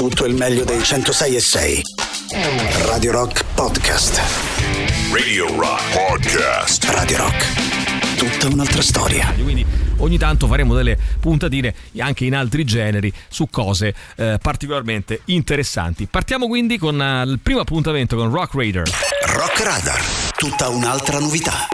tutto il meglio dei 106 e 6. Radio Rock Podcast. Radio Rock Podcast. Radio Rock. Tutta un'altra storia. Quindi ogni tanto faremo delle puntatine anche in altri generi su cose eh, particolarmente interessanti. Partiamo quindi con uh, il primo appuntamento con Rock Raider. Rock Radar. Tutta un'altra novità.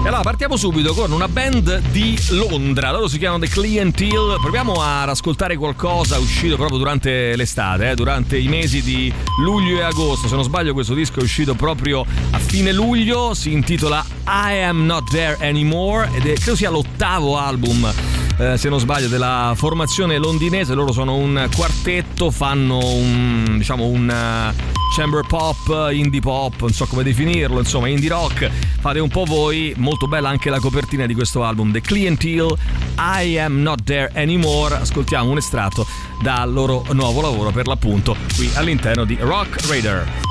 E allora partiamo subito con una band di Londra, loro si chiamano The Clientele, proviamo ad ascoltare qualcosa uscito proprio durante l'estate, eh, durante i mesi di luglio e agosto, se non sbaglio questo disco è uscito proprio a fine luglio, si intitola I Am Not There Anymore ed è, credo sia l'ottavo album eh, se non sbaglio, della formazione londinese. Loro sono un quartetto, fanno un, diciamo, un chamber pop, indie pop, non so come definirlo, insomma, indie rock. Fate un po' voi, molto bella anche la copertina di questo album, The Clientele, I Am Not There Anymore. Ascoltiamo un estratto dal loro nuovo lavoro, per l'appunto, qui all'interno di Rock Raider.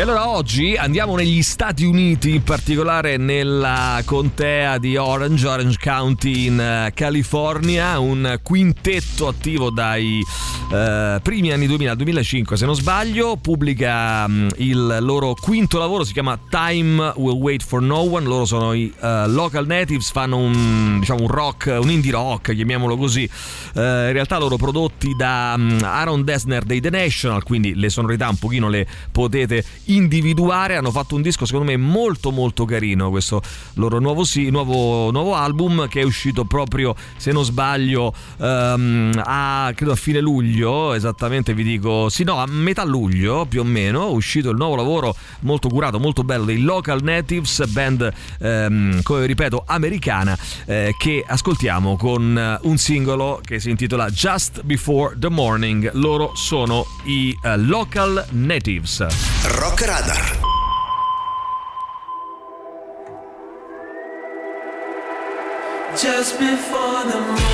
E allora oggi andiamo negli Stati Uniti, in particolare nella contea di Orange, Orange County in eh, California, un quintetto attivo dai eh, primi anni 2000 al 2005 se non sbaglio, pubblica um, il loro quinto lavoro, si chiama Time Will Wait for No One, loro sono i uh, Local Natives, fanno un, diciamo, un rock, un indie rock, chiamiamolo così, uh, in realtà loro prodotti da um, Aaron Dessner dei The National, quindi le sonorità un pochino le potete individuare, hanno fatto un disco secondo me molto molto carino, questo loro nuovo, sì, nuovo, nuovo album che è uscito proprio, se non sbaglio, um, a, credo a fine luglio, esattamente vi dico, sì no, a metà luglio più o meno, è uscito il nuovo lavoro molto curato, molto bello dei Local Natives, band, um, come ripeto, americana, eh, che ascoltiamo con un singolo che si intitola Just Before the Morning, loro sono i uh, Local Natives. Rock Radar. Just before the morning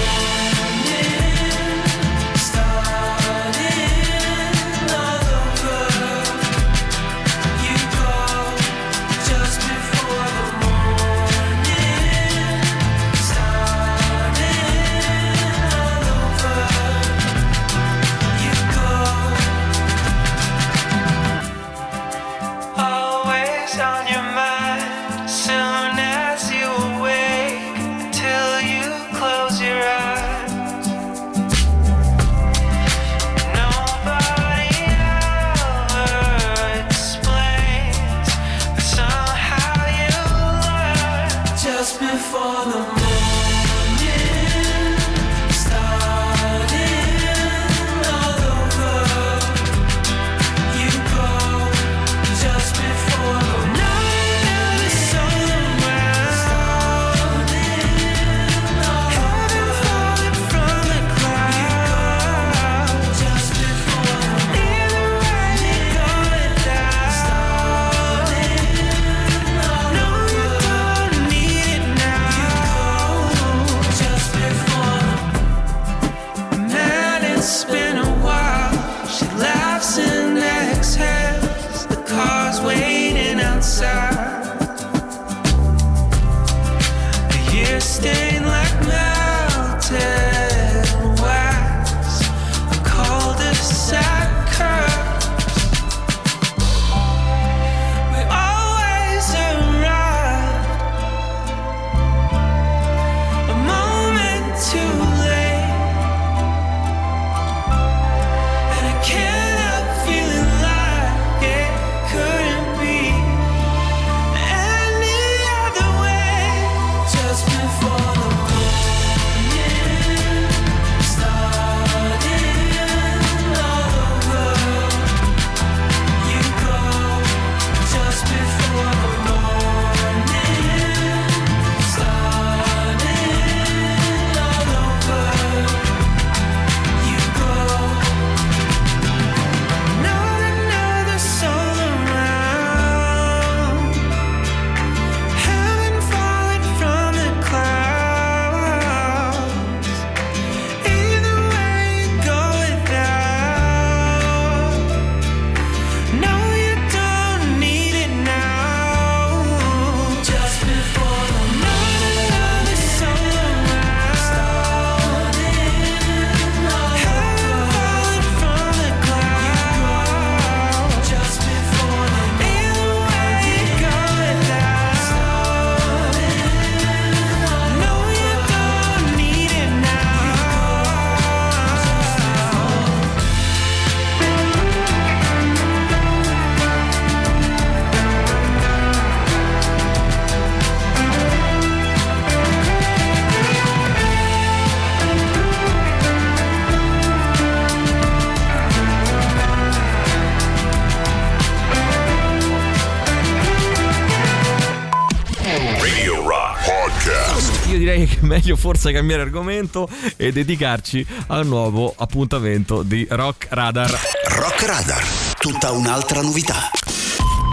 meglio forse cambiare argomento e dedicarci al nuovo appuntamento di Rock Radar. Rock Radar. Tutta un'altra novità.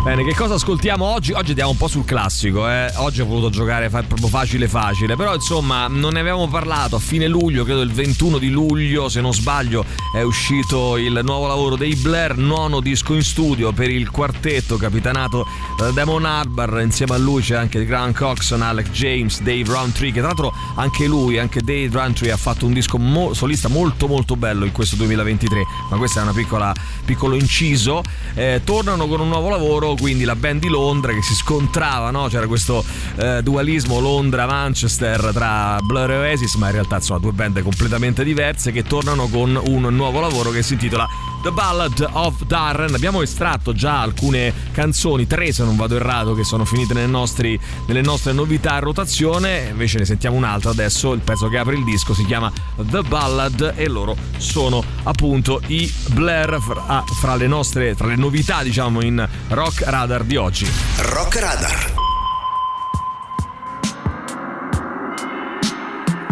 Bene, che cosa ascoltiamo oggi? Oggi andiamo un po' sul classico, eh. Oggi ho voluto giocare fa- proprio facile facile, però insomma non ne avevamo parlato a fine luglio, credo il 21 di luglio, se non sbaglio, è uscito il nuovo lavoro dei Blair, nono disco in studio per il quartetto capitanato da Damon Harbour, insieme a lui c'è anche Grant Coxon, Alec James, Dave Roundtree, che tra l'altro anche lui, anche Dave Roundtree ha fatto un disco mo- solista molto molto bello in questo 2023, ma questo è un piccolo inciso. Eh, tornano con un nuovo lavoro quindi la band di Londra che si scontrava, no? c'era questo eh, dualismo Londra-Manchester tra Blur e Oasis, ma in realtà sono due band completamente diverse che tornano con un nuovo lavoro che si intitola The Ballad of Darren. Abbiamo estratto già alcune canzoni, tre se non vado errato, che sono finite nelle, nostri, nelle nostre novità a rotazione. Invece ne sentiamo un'altra adesso. Il pezzo che apre il disco si chiama The Ballad e loro sono appunto i Blair fra, fra le nostre, tra le novità diciamo in Rock Radar di oggi. Rock Radar.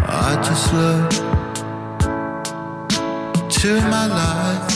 I just look to my life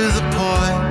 to the point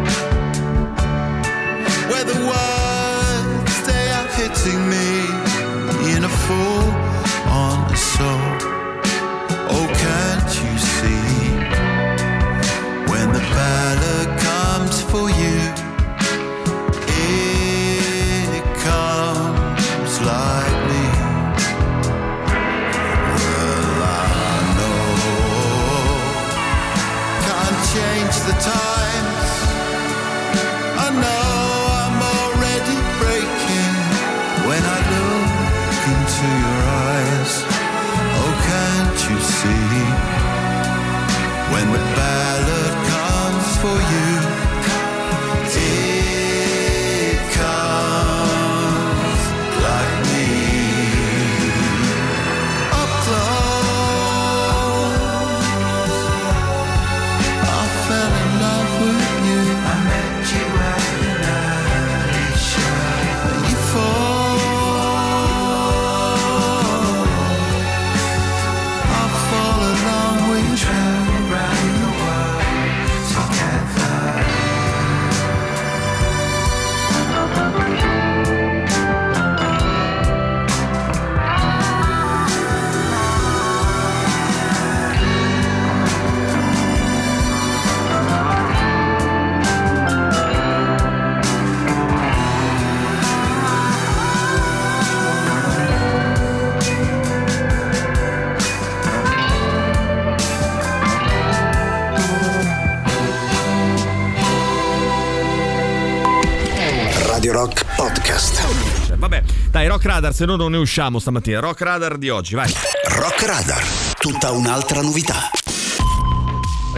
dai, Rock Radar, se no non ne usciamo stamattina. Rock Radar di oggi, vai. Rock Radar. Tutta un'altra novità.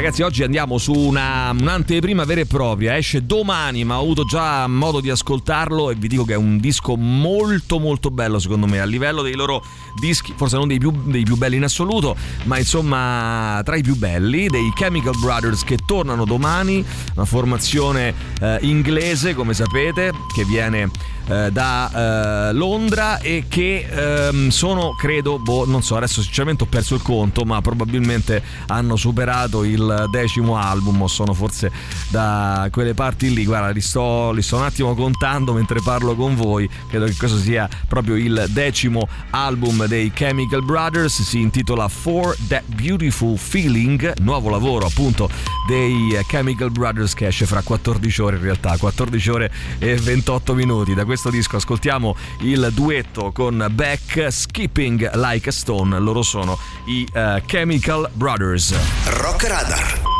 Ragazzi, oggi andiamo su una, un'anteprima vera e propria. Esce domani, ma ho avuto già modo di ascoltarlo e vi dico che è un disco molto molto bello secondo me. A livello dei loro dischi, forse non dei più, dei più belli in assoluto, ma insomma tra i più belli, dei Chemical Brothers che tornano domani. Una formazione eh, inglese, come sapete, che viene eh, da eh, Londra e che ehm, sono, credo, boh, non so, adesso sinceramente ho perso il conto, ma probabilmente hanno superato il decimo album o sono forse da quelle parti lì. Guarda, li sto, li sto un attimo contando mentre parlo con voi. Credo che questo sia proprio il decimo album dei Chemical Brothers. Si intitola For That Beautiful Feeling, nuovo lavoro appunto dei Chemical Brothers che esce fra 14 ore in realtà, 14 ore e 28 minuti. Da questo disco ascoltiamo il duetto con Beck Skipping Like a Stone. Loro sono i uh, Chemical Brothers. Rock Radar.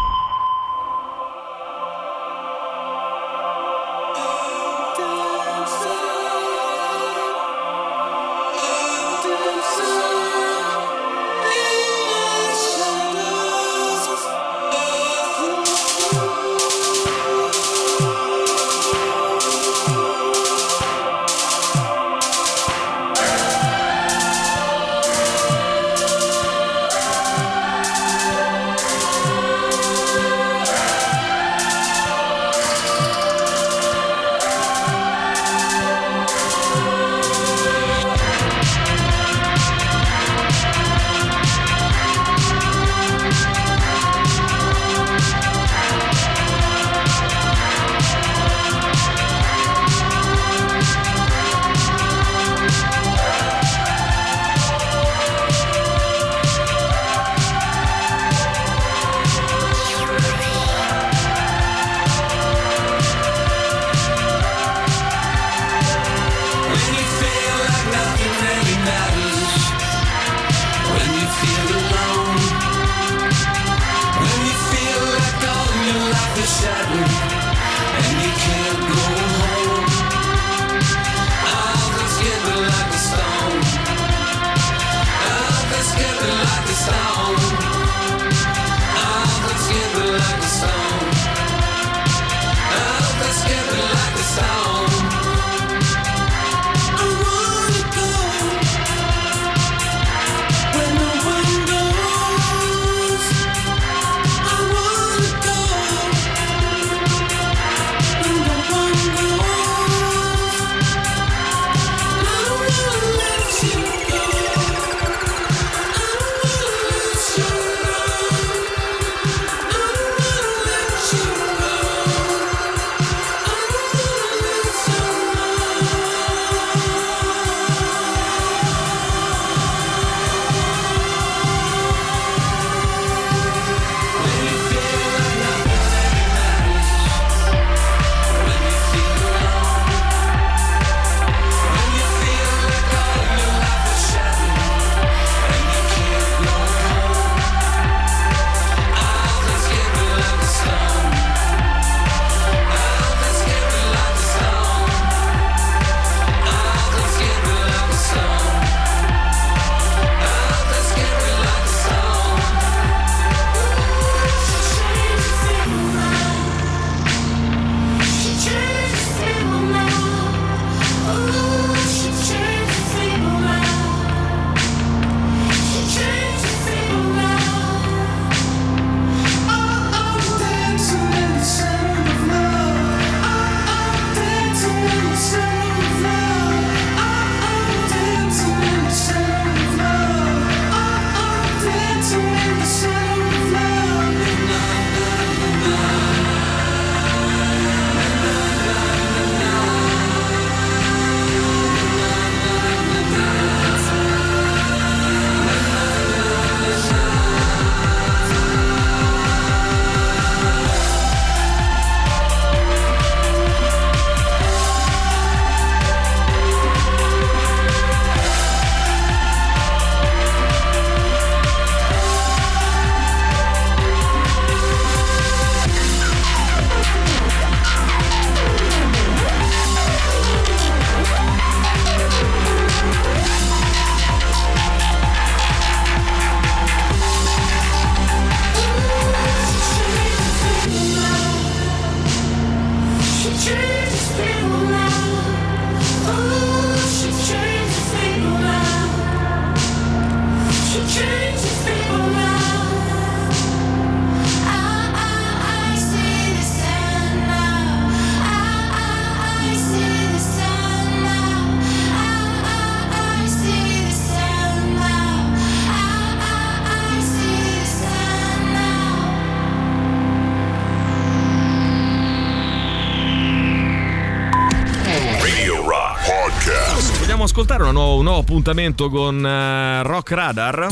Ascoltare una nuovo- un nuovo appuntamento con eh, Rock Radar?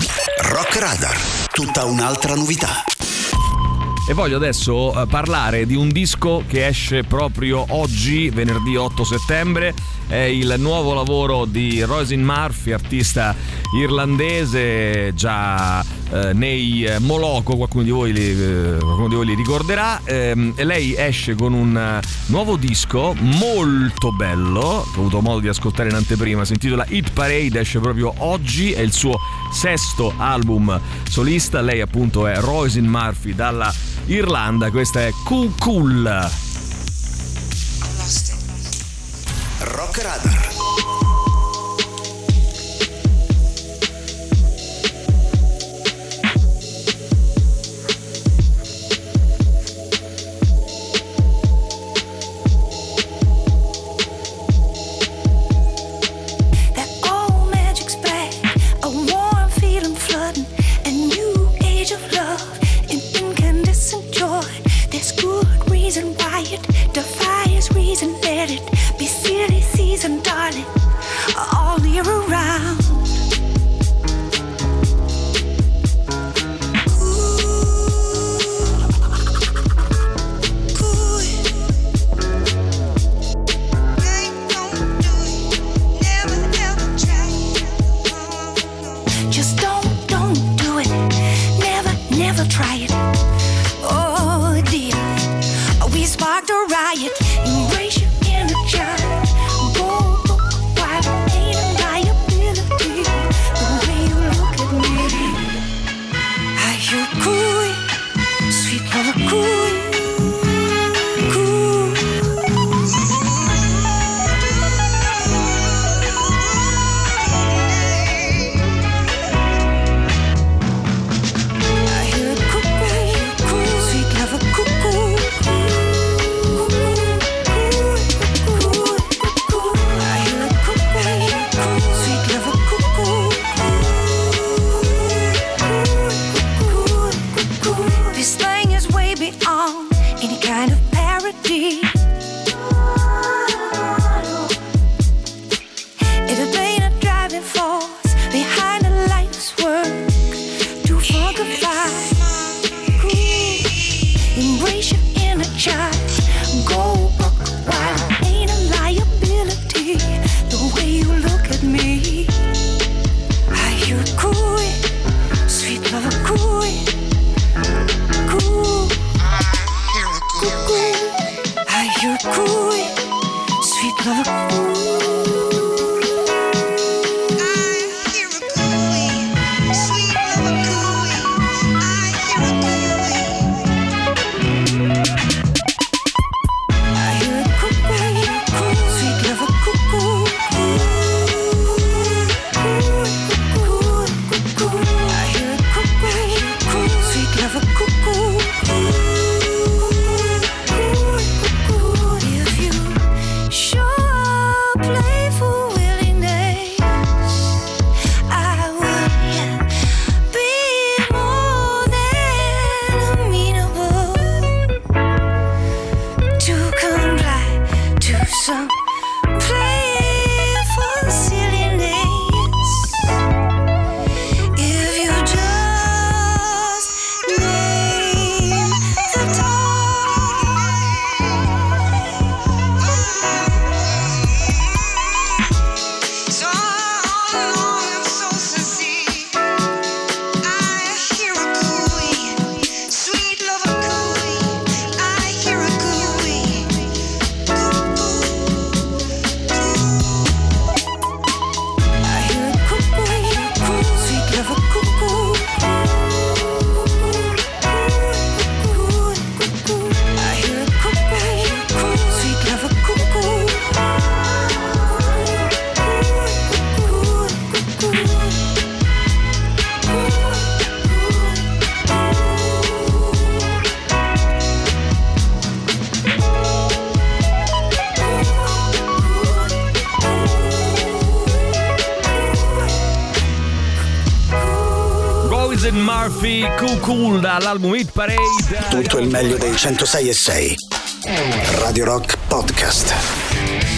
Rock Radar, tutta un'altra novità. E voglio adesso eh, parlare di un disco che esce proprio oggi, venerdì 8 settembre. È il nuovo lavoro di Roisin Murphy, artista irlandese, già eh, nei eh, Moloco, qualcuno di voi li, eh, di voi li ricorderà. Ehm, e lei esce con un eh, nuovo disco molto bello, che ho avuto modo di ascoltare in anteprima, si intitola Hit Parade, esce proprio oggi, è il suo sesto album solista. Lei appunto è Roisin Murphy dalla Irlanda, questa è Cool Cool. Rock Cool dall'album Hit Parade. Tutto il meglio dei 106 e 6. Radio Rock Podcast.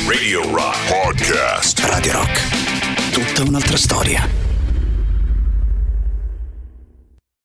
Radio Rock Podcast. Radio Rock. tutta un'altra storia.